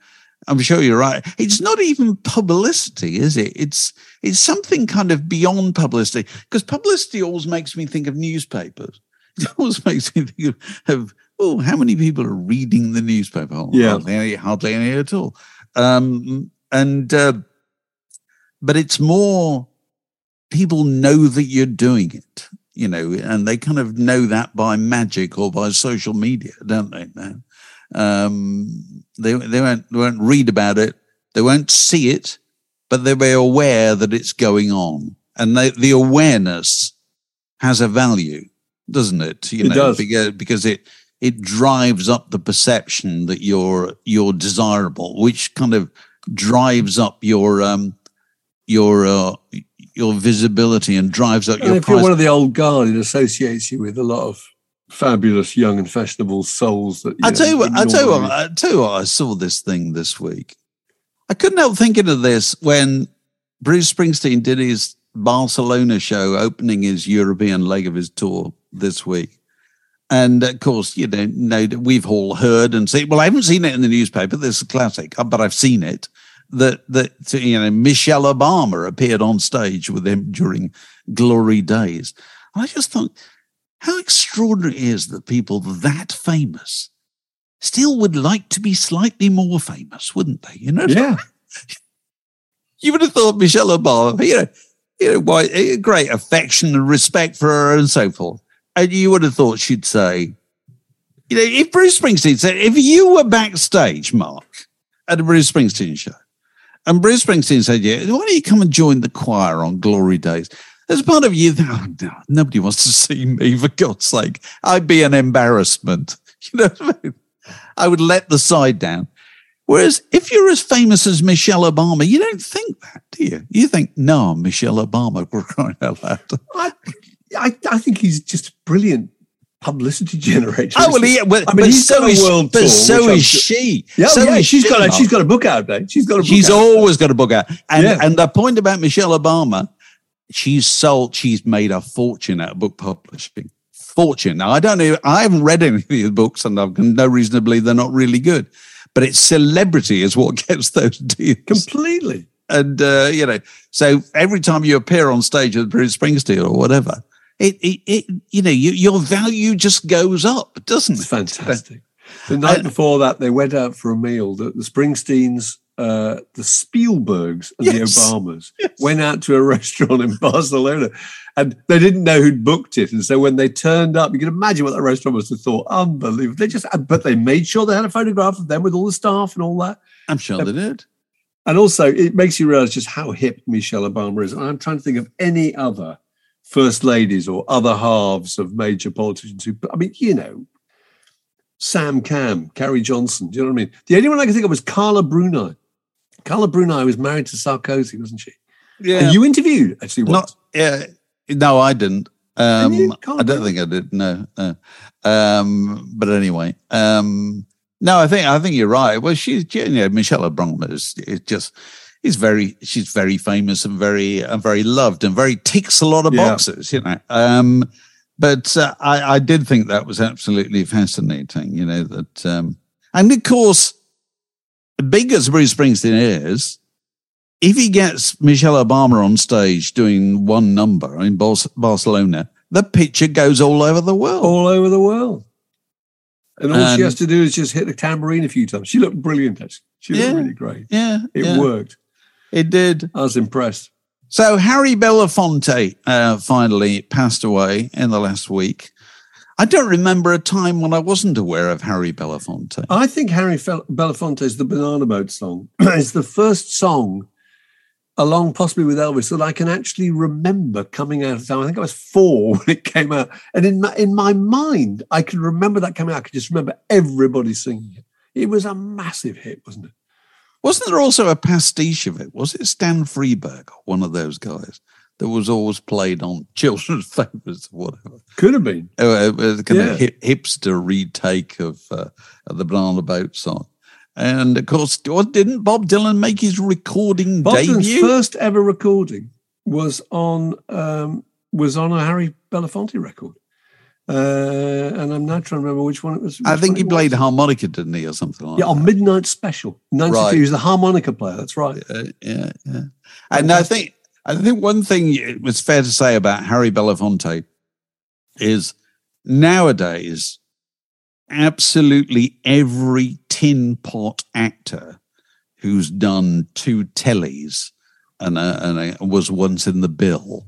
i'm sure you're right. It's not even publicity is it? It's it's something kind of beyond publicity because publicity always makes me think of newspapers. It always makes me think of, of oh how many people are reading the newspaper? Oh, yeah. hardly any, hardly any at all. Um and uh, but it's more people know that you're doing it you know, and they kind of know that by magic or by social media, don't they? Now, um, they they won't they won't read about it, they won't see it, but they'll be aware that it's going on, and they, the awareness has a value, doesn't it? You it know, does. because because it it drives up the perception that you're you're desirable, which kind of drives up your um your uh, your visibility and drives up and your if price. you're one of the old guard, it associates you with a lot of fabulous young and fashionable souls. That I tell you what, I tell you what, I tell you what, I saw this thing this week. I couldn't help thinking of this when Bruce Springsteen did his Barcelona show, opening his European leg of his tour this week. And of course, you know, know we've all heard and seen. Well, I haven't seen it in the newspaper. This is a classic, uh, but I've seen it that that you know Michelle Obama appeared on stage with him during Glory Days. And I just thought, how extraordinary is that people that famous still would like to be slightly more famous, wouldn't they? You know, yeah. you would have thought Michelle Obama, you know, you know, why eh, great affection and respect for her and so forth. And you would have thought she'd say, you know, if Bruce Springsteen said, if you were backstage, Mark, at a Bruce Springsteen show, and Bruce Springsteen said, Yeah, why don't you come and join the choir on Glory Days? As part of you, oh, no, nobody wants to see me, for God's sake. I'd be an embarrassment. You know I mean? I would let the side down. Whereas if you're as famous as Michelle Obama, you don't think that, do you? You think, no, Michelle Obama, we're crying out loud. I, I, I think he's just brilliant publicity generator. Oh well, yeah, well, I mean, he's so world but so is she. Yeah, so yeah, is she's she, got a, she's got a book out, mate. She's got a book She's out. always got a book out. And Yeah. and the point about Michelle Obama, she's sold, she's made a fortune out of book publishing. Fortune. Now I don't know, I haven't read any of the books, and I've no reason to believe they're not really good. But it's celebrity is what gets those deals. completely. and uh, you know, so every time you appear on stage with Bruce Springsteen or whatever, it, it, it you know, you, your value just goes up, doesn't It's it? fantastic. The night before that, they went out for a meal. The, the Springsteens, uh, the Spielbergs, and Yes. the Obamas went out to a restaurant in Barcelona, and they didn't know who'd booked it. And so when they turned up, you can imagine what that restaurant must have thought. Unbelievable. They just, but they made sure they had a photograph of them with all the staff and all that. I'm sure they did. And also, it makes you realize just how hip Michelle Obama is. And I'm trying to think of any other first ladies or other halves of major politicians who, I mean, you know, Sam Cam, Carrie Johnson. Do you know what I mean? The only one I can think of was Carla Bruni. Carla Bruni was married to Sarkozy, wasn't she? Yeah. And you interviewed actually once. Not, yeah, no, I didn't. Um? I don't do think I did. No, no. Um, but anyway, um, no, I think I think you're right. Well, she's you know Michelle Obama is, is just is very she's very famous and very and very loved and very ticks a lot of Yeah. boxes. You know, um, but uh, I I did think that was absolutely fascinating. You know that, um, and of course, big as Bruce Springsteen is, if he gets Michelle Obama on stage doing one number in Barcelona, the picture goes all over the world. all over the world. And all she has to do is just hit the tambourine a few times. She looked brilliant, actually. She looked Yeah. really great. Yeah, It yeah. worked. It did. I was impressed. So Harry Belafonte uh, finally passed away in the last week. I don't remember a time when I wasn't aware of Harry Belafonte. I think Harry Fel- Belafonte's The Banana Boat song is the first song, along possibly with Elvis, that I can actually remember coming out of time. I think I was four when it came out. And in my, in my mind, I can remember that coming out. I could just remember everybody singing it. It was a massive hit, wasn't it? Wasn't there also a pastiche of it? Was it Stan Freberg, one of those guys that was always played on children's favorites or whatever? Could have been. Uh, it was a kind Yeah. of hip, hipster retake of, uh, of the Banana Boat song. And of course, didn't Bob Dylan make his recording Bob Dylan's debut? first ever recording was on um, was on a Harry Belafonte record. Uh, and I'm now trying to remember which one it was. I think he played harmonica, didn't he, or something like Yeah, that? on Midnight Special. 92, Right. he was the harmonica player. That's right. Uh, yeah, yeah. And I think I think one thing it was fair to say about Harry Belafonte is nowadays, absolutely every tin pot actor who's done two tellies and, uh, and uh, was once in the bill.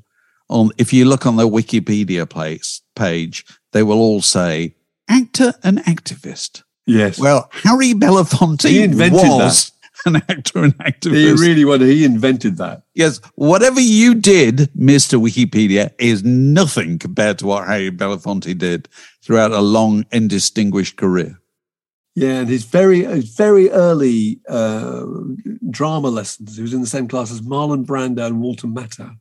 On if you look on their Wikipedia place page, they will all say actor and activist. Yes. Well, Harry Belafonte He invented was an actor and activist. he really was. He invented that. Yes, whatever you did, Mr. Wikipedia, is nothing compared to what Harry Belafonte did throughout a long and distinguished career. Yeah, and his very his very early uh, drama lessons. He was in the same class as Marlon Brando and Walter Matthau.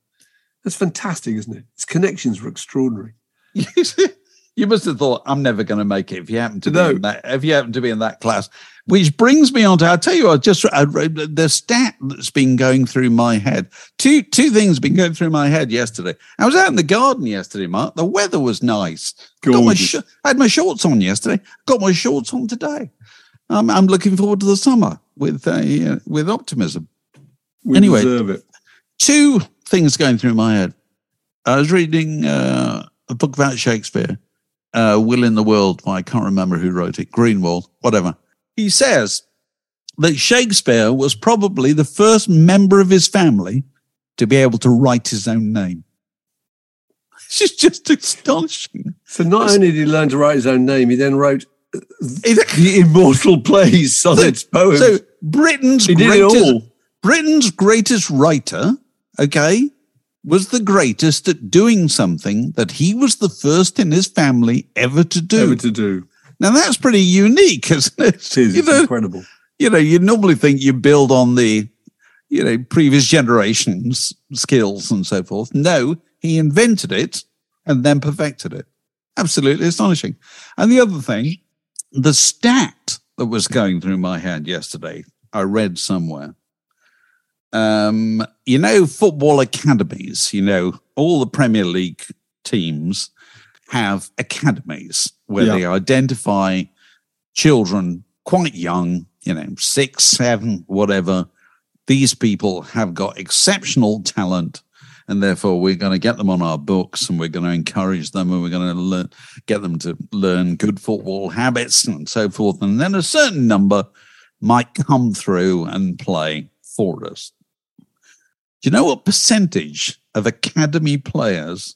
That's fantastic, isn't it? His connections were extraordinary. you must have thought, I'm never going to make it if you happen to No. be in that, if you happen to be in that class. Which brings me on to, I'll tell you I just I, the stat that's been going through my head. Two, two things been going through my head yesterday. I was out in the garden yesterday, Mark. The weather was nice. Got my Gorgeous. sh- I had my shorts on yesterday. Got my shorts on today. Um, I'm looking forward to the summer with, uh, with optimism. We Anyway. deserve it. two things going through my head. I was reading uh, a book about Shakespeare, uh, Will in the World. I can't remember who wrote it, Greenwald, whatever. He says that Shakespeare was probably the first member of his family to be able to write his own name. It's just astonishing. So not only did he learn to write his own name, he then wrote the immortal plays, sonnets, poems. So Britain's He did it greatest, all. Britain's greatest writer, okay, was the greatest at doing something that he was the first in his family ever to do. ever to do. Now that's pretty unique, isn't it? It is. You It's know, incredible. you know, you normally think you build on the, you know, previous generations' skills and so forth. No, he invented it and then perfected it. Absolutely astonishing. And the other thing, the stat that was going through my head yesterday, I read somewhere. Um, you know, football academies, you know, all the Premier League teams have academies where Yeah. they identify children quite young, you know, six, seven, whatever, these people have got exceptional talent and therefore we're going to get them on our books and we're going to encourage them and we're going to learn, get them to learn good football habits and so forth. And then a certain number might come through and play for us. Do you know what percentage of academy players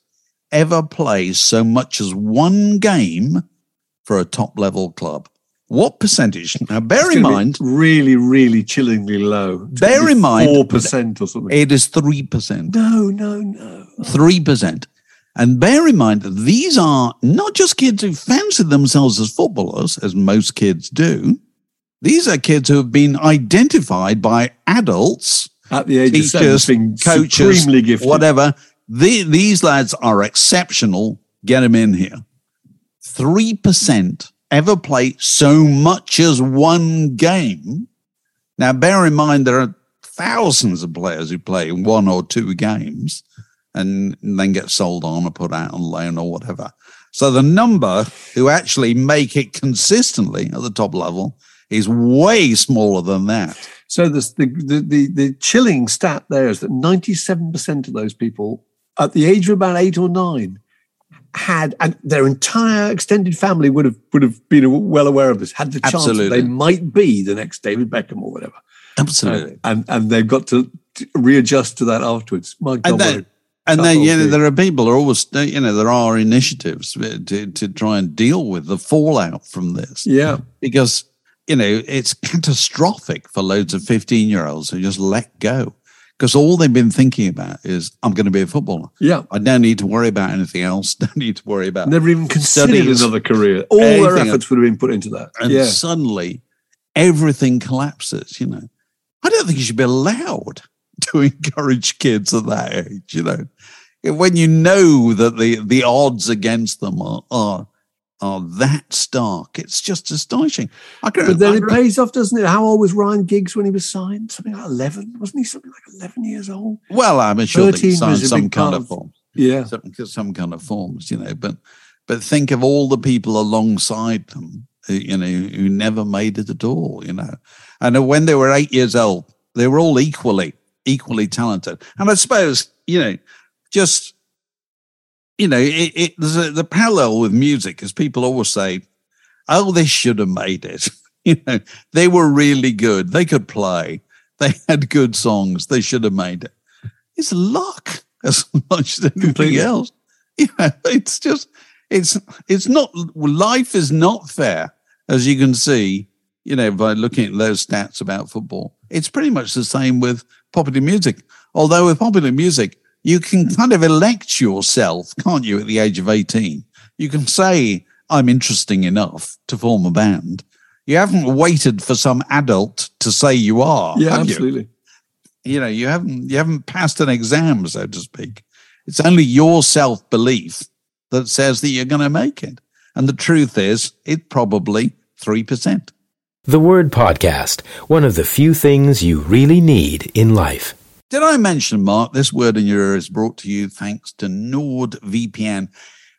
ever plays so much as one game for a top level club? What percentage? Now, bear in mind, really, really chillingly low. Bear in mind, four percent or something. It is three percent. No, no, no, three percent. And bear in mind that these are not just kids who fancy themselves as footballers, as most kids do. These are kids who have been identified by adults at the age teachers, of coaches, supremely gifted. whatever. The, these lads are exceptional. Get them in here. Three percent ever play so much as one game. Now, bear in mind, there are thousands of players who play one or two games and then get sold on or put out on loan or whatever. So the number who actually make it consistently at the top level is way smaller than that. So the, the, the, the chilling stat there is that 97% of those people at the age of about eight or nine had and their entire extended family would have would have been well aware of this had the chance that they might be the next David Beckham or whatever. Absolutely. Uh, and and they've got to readjust to that afterwards. My God, and then, and then you know, there are people are always you know there are initiatives to to try and deal with the fallout from this. Yeah. Because you know it's catastrophic for loads of 15 year olds who just let go because all they've been thinking about is I'm going to be a footballer. Yeah, I don't need to worry about anything else. Don't need to worry about never even considered studies, another career. All their efforts would have been put into that, and yeah. suddenly everything collapses. You know, I don't think you should be allowed to encourage kids at that age. You know, when you know that the the odds against them are, are are that stark. It's just astonishing. But then it pays off, doesn't it? How old was Ryan Giggs when he was signed? Something like 11, wasn't he? Something like 11 years old? Well, I'm sure that he signed some kind of of, form. Yeah. Some, some kind of forms, you know, but but think of all the people alongside them, uh, you know, who never made it at all, you know. And when they were eight years old, they were all equally, equally talented. And I suppose, you know, just you know, it, it, there's a, the parallel with music is people always say, "Oh, they should have made it." you know, they were really good. They could play. They had good songs. They should have made it. It's luck as much as anything Completely. else. You know, it's just it's it's not life is not fair as you can see. You know, by looking at those stats about football, it's pretty much the same with popular music. Although with popular music, you can kind of elect yourself, can't you, at the age of 18? You can say, I'm interesting enough to form a band. You haven't waited for some adult to say you are. Yeah, have you? absolutely. You know, you haven't you haven't passed an exam, so to speak. It's only your self-belief that says that you're going to make it. And the truth is, it's probably 3%. The Word Podcast, one of the few things you really need in life. Did I mention, Mark, this word in your ear is brought to you thanks to NordVPN.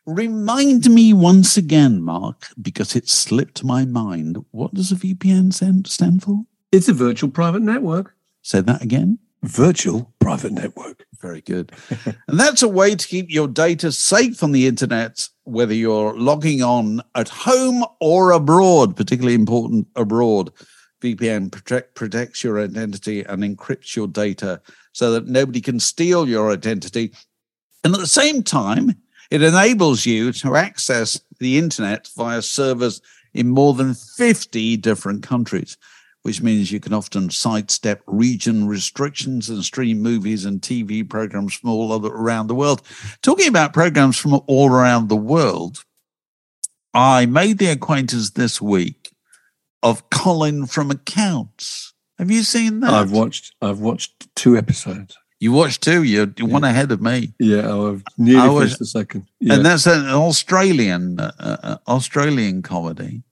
Remind me once again, Mark, because it slipped my mind. What does a VPN stand, stand for? It's a virtual private network. Say that again. Virtual private network. Very good. and that's a way to keep your data safe on the internet, whether you're logging on at home or abroad, particularly important abroad. VPN protect, protects your identity and encrypts your data so that nobody can steal your identity. And at the same time, it enables you to access the internet via servers in more than 50 different countries, which means you can often sidestep region restrictions and stream movies and TV programs from all around the world. Talking about programs from all around the world, I made the acquaintance this week of Colin from Accounts. Have you seen that? I've watched. I've watched two episodes. You watched two. You're you're one ahead of me. Yeah, I've nearly I was- finished the second. Yeah. And that's an Australian uh, uh, Australian comedy.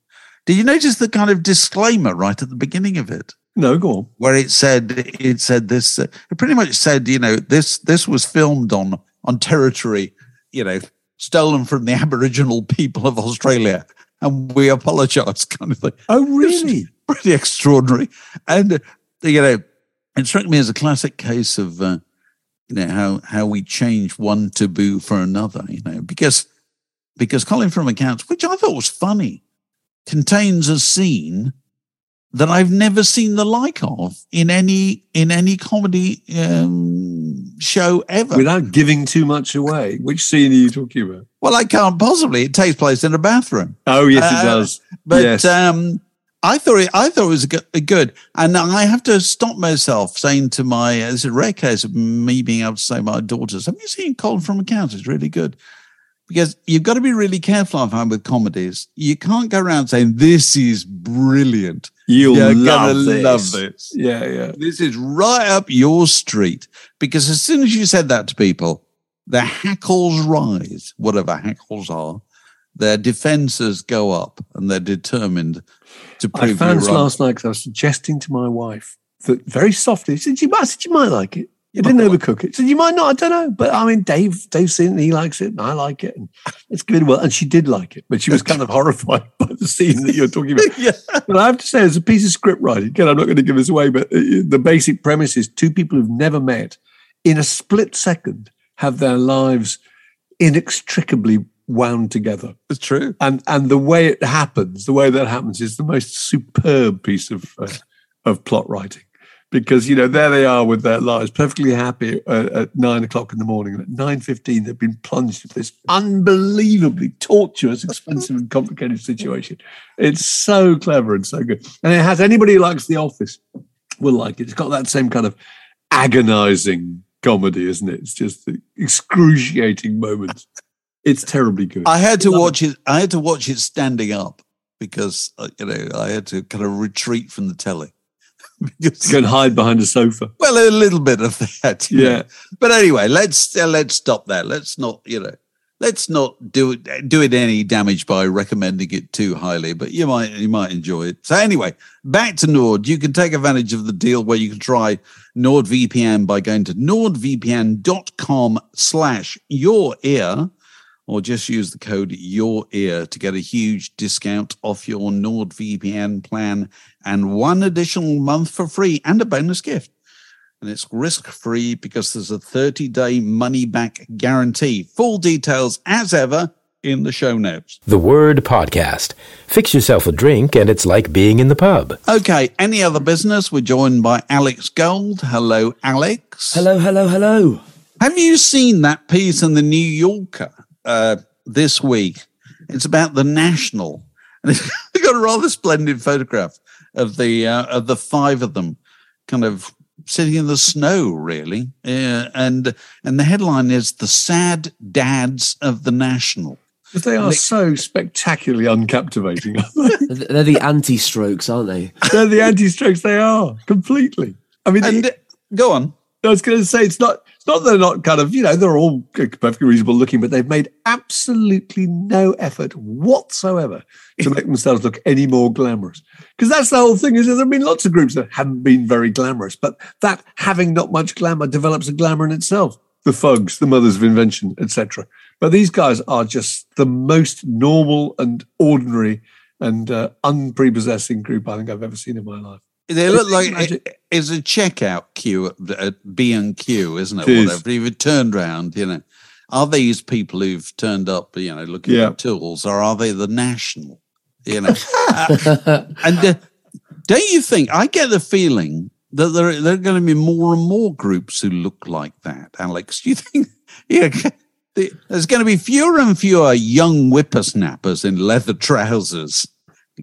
Did you notice the kind of disclaimer right at the beginning of it? no, go on. where it said it said this uh, it pretty much said you know this this was filmed on on territory you know stolen from the aboriginal people of australia and we apologize kind of thing Oh, really? pretty extraordinary and uh, you know it struck me as a classic case of uh, you know how how we change one taboo for another. You know, because because Colin from Accounts, which I thought was funny, contains a scene that I've never seen the like of in any in any comedy um, show ever. Without giving too much away, which scene are you talking about? Well, I can't possibly. It takes place in a bathroom. Oh yes, Uh, it does. But yes. um, I thought it, I thought it was go- good, and I have to stop myself saying to my. uh, It's a rare case of me being able to say to my daughters, "Have you seen Colin from Accounts? It's really good." Because you've got to be really careful, I find, with comedies. You can't go around saying this is brilliant. You'll You're love gonna this. love this. Yeah, yeah. This is right up your street. Because as soon as you said that to people, the hackles rise, whatever hackles are, their defenses go up and they're determined to I prove you found wrong. last night because I was suggesting to my wife that very softly, she said, you might, I said, you might like it. You didn't overcook it. Said, you might not, I don't know. But I mean, Dave, Dave's seen it and he likes it and I like it. And it's good. Well, and she did like it, but she was kind of horrified by the scene that you're talking about. yeah. But I have to say, as a piece of script writing, again, I'm not going to give this away, but uh, the basic premise is two people who've never met in a split second have their lives inextricably wound together. It's true. And and the way it happens, the way that happens is the most superb piece of uh, of plot writing. Because you know there they are with their lives perfectly happy uh, at nine o'clock in the morning, and at nine fifteen they've been plunged into this unbelievably tortuous, expensive, and complicated situation. It's so clever and so good, and it has anybody who likes The Office will like it. It's got that same kind of agonizing comedy, isn't it? It's just the excruciating moments. It's terribly good. I had to watch it. I had to watch it standing up because uh, you know I had to kind of retreat from the telly. because, Go and hide behind a sofa. well, a little bit of that. you know. Yeah. But anyway, let's uh, let's stop there. Let's not you know. Let's not do it do it any damage by recommending it too highly, but you might you might enjoy it. So anyway, back to Nord. You can take advantage of the deal where you can try NordVPN by going to nordvpn.com slash your ear or just use the code your ear to get a huge discount off your NordVPN plan and one additional month for free and a bonus gift. And it's risk free because there's a 30 day money back guarantee. Full details, as ever, in the show notes. The Word Podcast. Fix yourself a drink, and it's like being in the pub. Okay, any other business? We're joined by Alex Gold. Hello, Alex. Hello, hello, hello. Have you seen that piece in the New Yorker uh, this week? It's about the National, and it's got a rather splendid photograph of the uh, of the five of them, kind of sitting in the snow, really. Uh, and and the headline is "The Sad Dads of the National." Because they are so spectacularly uncaptivating. aren't they? They're the anti-strokes, aren't they? They're the anti-strokes. They are completely. I mean, And go on. I was going to say it's not. It's not that they're not kind of. You know, they're all perfectly reasonable looking, but they've made absolutely no effort whatsoever to make themselves look any more glamorous. Because that's the whole thing. Is there have been lots of groups that haven't been very glamorous, but that having not much glamour develops a glamour in itself. The Fugs, the Mothers of Invention, etc. But these guys are just the most normal and ordinary and uh, unprepossessing group I think I've ever seen in my life. They look like it, it's a checkout queue at- at B and Q, isn't it? It. Whatever. If you turned around, you know, are these people who've turned up, you know, looking Yeah. for tools, or are they the national? You know, Uh, and uh, don't you think? I get the feeling that there there are going to be more and more groups who look like that. Alex, do you think? Yeah. There's going to be fewer and fewer young whippersnappers in leather trousers,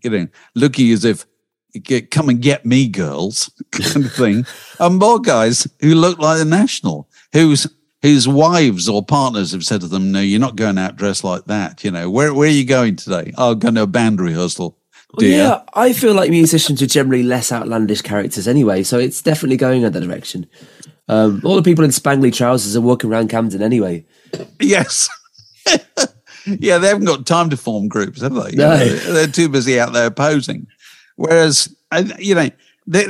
you know, looking as if get, come and get me girls kind of thing. And more guys who look like the national whose whose wives or partners have said to them no you're not going out dressed like that you know. Where, where are you going today? Oh going to a band rehearsal Well, yeah, I feel like musicians are generally less outlandish characters anyway, so it's definitely going in that direction. Um, all the people in spangly trousers are walking around Camden anyway. yes. Yeah they haven't got time to form groups have they? No. they're too busy out there posing whereas you know they,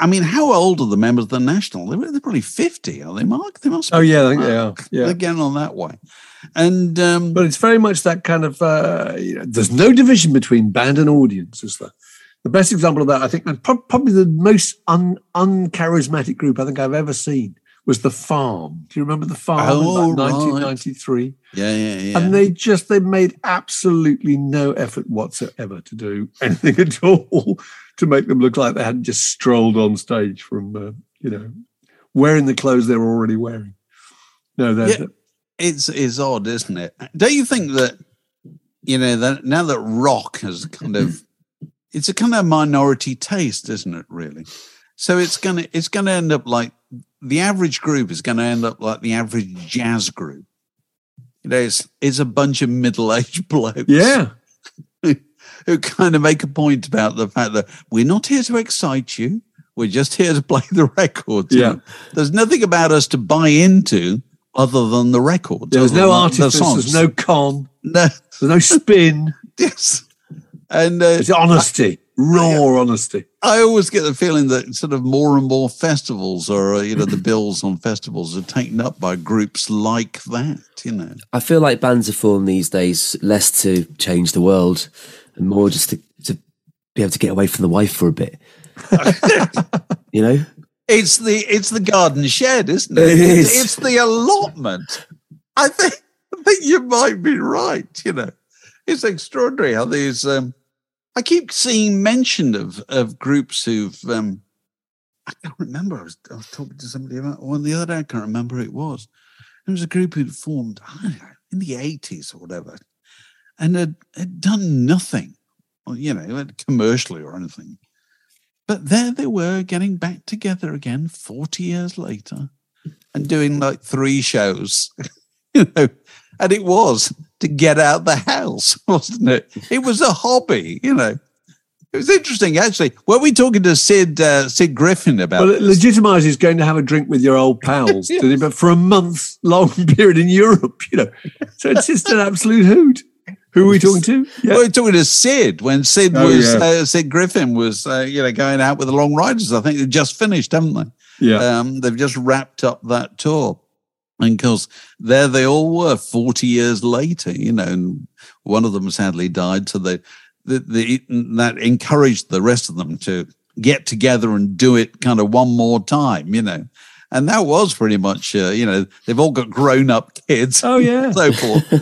I mean, how old are the members of the National? They're, they're probably fifty, are they, Mark? They must. Be. Oh yeah, I they are. Yeah. They're getting on that way, and um, But it's very much that kind of, uh, you know, there's no division between band and audience, is there? The best example of that, I think, probably the most un- uncharismatic group I think I've ever seen was the Farm. Do you remember the Farm? Oh, in about right. 1993. Yeah, yeah, yeah. And they just they made absolutely no effort whatsoever to do anything at all to make them look like they hadn't just strolled on stage from uh, you know wearing the clothes they were already wearing. No, they're, Yeah. it's it's odd, isn't it? Don't you think that you know that now that rock has kind of it's a kind of minority taste, isn't it? Really. So it's gonna it's gonna end up like the average group is gonna end up like the average jazz group. You know, it's it's a bunch of middle aged blokes. yeah. who kind of make a point about the fact that we're not here to excite you. We're just here to play the records. Yeah. There's nothing about us to buy into other than the records. There's no than the artifice, there's no con, no, there's no spin. yes. And uh, It's honesty, raw honesty. I always get the feeling that sort of more and more festivals or, uh, you know, the bills on festivals are taken up by groups like that, you know. I feel like bands are formed these days less to change the world and more just to, to be able to get away from the wife for a bit. you know? It's the it's the garden shed, isn't it? It is. It's, it's the allotment. I think I think you might be right. You know, it's extraordinary how these. Um, I keep seeing mention of of groups who've. Um, I can't remember. I was, I was talking to somebody about one the other day. I can't remember who it was. It was a group who'd formed know, in the eighties or whatever, and had, had done nothing, you know, commercially or anything. But there they were getting back together again 40 years later and doing like three shows, you know, and it was to get out the house, wasn't it? It was a hobby, you know. It was interesting, actually. Were we talking to Sid uh, Sid Griffin about Well, it this? legitimizes going to have a drink with your old pals, Yes. but for a month long period in Europe, you know. So it's just an absolute hoot. Who are we talking to? We were talking to Sid when Sid Oh, was yeah. uh, Sid Griffin was uh, you know going out with the Long Ryders. I think they've just finished, haven't they? Yeah. Um, they've just wrapped up that tour. And of course, there they all were 40 years later, you know, and one of them sadly died. So they, the, the, that encouraged the rest of them to get together and do it kind of one more time, you know. And that was pretty much, uh, you know, they've all got grown up kids. Oh, yeah. and so forth.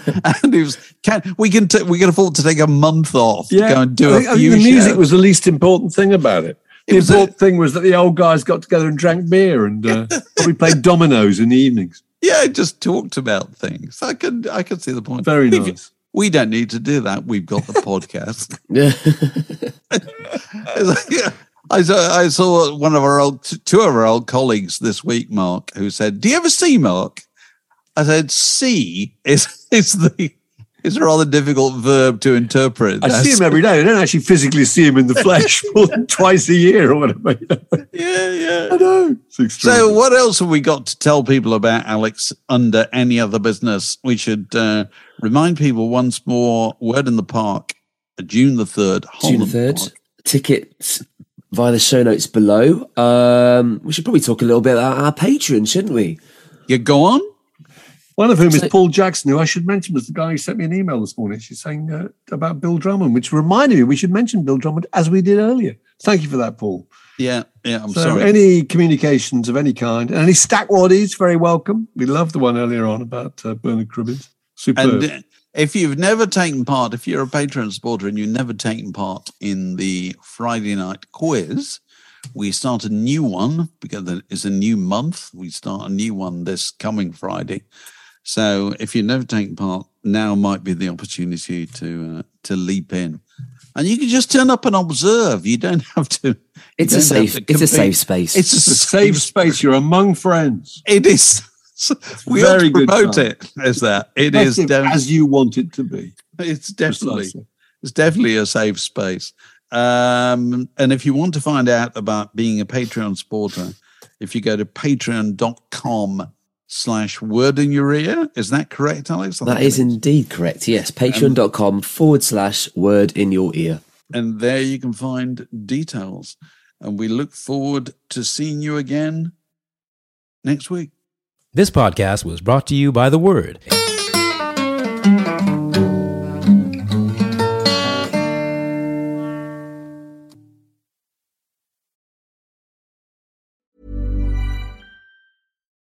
and it was, can, we can, t- we can afford to take a month off to go and do I a think, few the music shows. was the least important thing about it. The was a- important thing was that the old guys got together and drank beer and uh, probably played dominoes in the evenings. Yeah, just talked about things. I could I could see the point. Very We've- nice. We don't need to do that. We've got the podcast. Yeah. It's I saw I saw one of our old two of our old colleagues this week, Mark, who said, "Do you ever see Mark?" I said, "See is is the is a rather difficult verb to interpret." I see him every day. I don't actually physically see him in the flesh more than twice a year or whatever. Yeah, yeah. I know. So, what else have we got to tell people about Alex under any other business? We should uh, remind people once more Word in the Park, uh, June the 3rd. June the 3rd. Park. Tickets via the show notes below. Um, we should probably talk a little bit about our Patreon, shouldn't we? You go on? One of whom is Paul Jackson, who I should mention was the guy who sent me an email this morning. She's saying uh, about Bill Drummond, which reminded me we should mention Bill Drummond as we did earlier. Thank you for that, Paul. Yeah, yeah, I'm so sorry. any communications of any kind, and any stack waddies, very welcome. We loved the one earlier on about uh, Bernard Cribbins. Superb. and uh, if you've never taken part, if you're a Patreon supporter and you've never taken part in the Friday night quiz, we start a new one because it's a new month. We start a new one this coming Friday. So if you've never taken part, now might be the opportunity to uh, to leap in, and you can just turn up and observe. You don't have to. It's a safe. It's a safe space. It's a safe space. You're among friends. It is. We Very ought to good promote time. it as that. It is. Effective dem- as you want it to be. it's definitely Precisely. it's definitely a safe space. Um, and if you want to find out about being a Patreon supporter, if you go to patreon.com slash word in your ear, is that correct, Alex? I that think indeed correct. Yes. Patreon.com forward slash word in your ear. And there you can find details. And we look forward to seeing you again next week. This podcast was brought to you by The Word.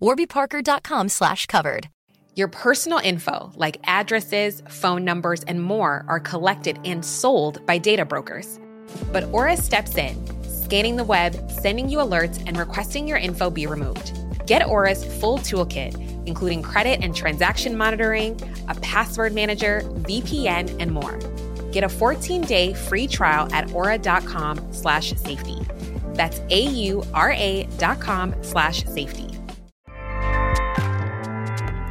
warbyparker.com slash covered. Your personal info, like addresses, phone numbers, and more, are collected and sold by data brokers. But Aura steps in, scanning the web, sending you alerts, and requesting your info be removed. Get Aura's full toolkit, including credit and transaction monitoring, a password manager, VPN, and more. Get a 14-day free trial at aura.com slash safety. That's A-U-R-A dot com slash safety.